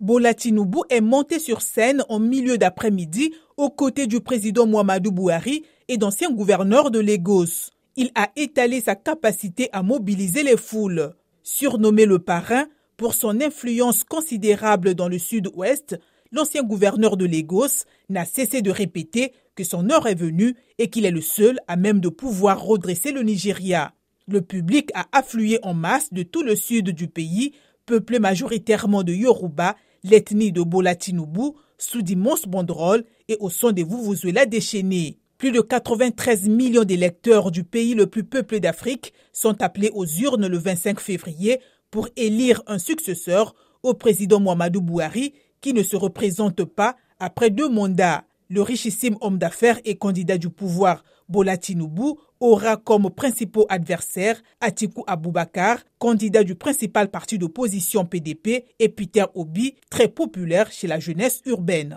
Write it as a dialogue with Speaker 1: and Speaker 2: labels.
Speaker 1: Bola Tinubu est monté sur scène en milieu d'après-midi aux côtés du président Muhammadu Buhari et d'anciens gouverneurs de Lagos. Il a étalé sa capacité à mobiliser les foules. Surnommé le parrain pour son influence considérable dans le sud-ouest, l'ancien gouverneur de Lagos n'a cessé de répéter que son heure est venue et qu'il est le seul à même de pouvoir redresser le Nigeria. Le public a afflué en masse de tout le sud du pays, peuplé majoritairement de Yoruba, l'ethnie de Bola Tinubu, sous d'immenses banderoles et au son des Vuvuzuela déchaînés. Plus de 93 millions d'électeurs du pays le plus peuplé d'Afrique sont appelés aux urnes le 25 février pour élire un successeur au président Muhammadu Buhari qui ne se représente pas après deux mandats. Le richissime homme d'affaires et candidat du pouvoir Bola Tinubu aura comme principaux adversaires Atiku Abubakar, candidat du principal parti d'opposition PDP, et Peter Obi, très populaire chez la jeunesse urbaine.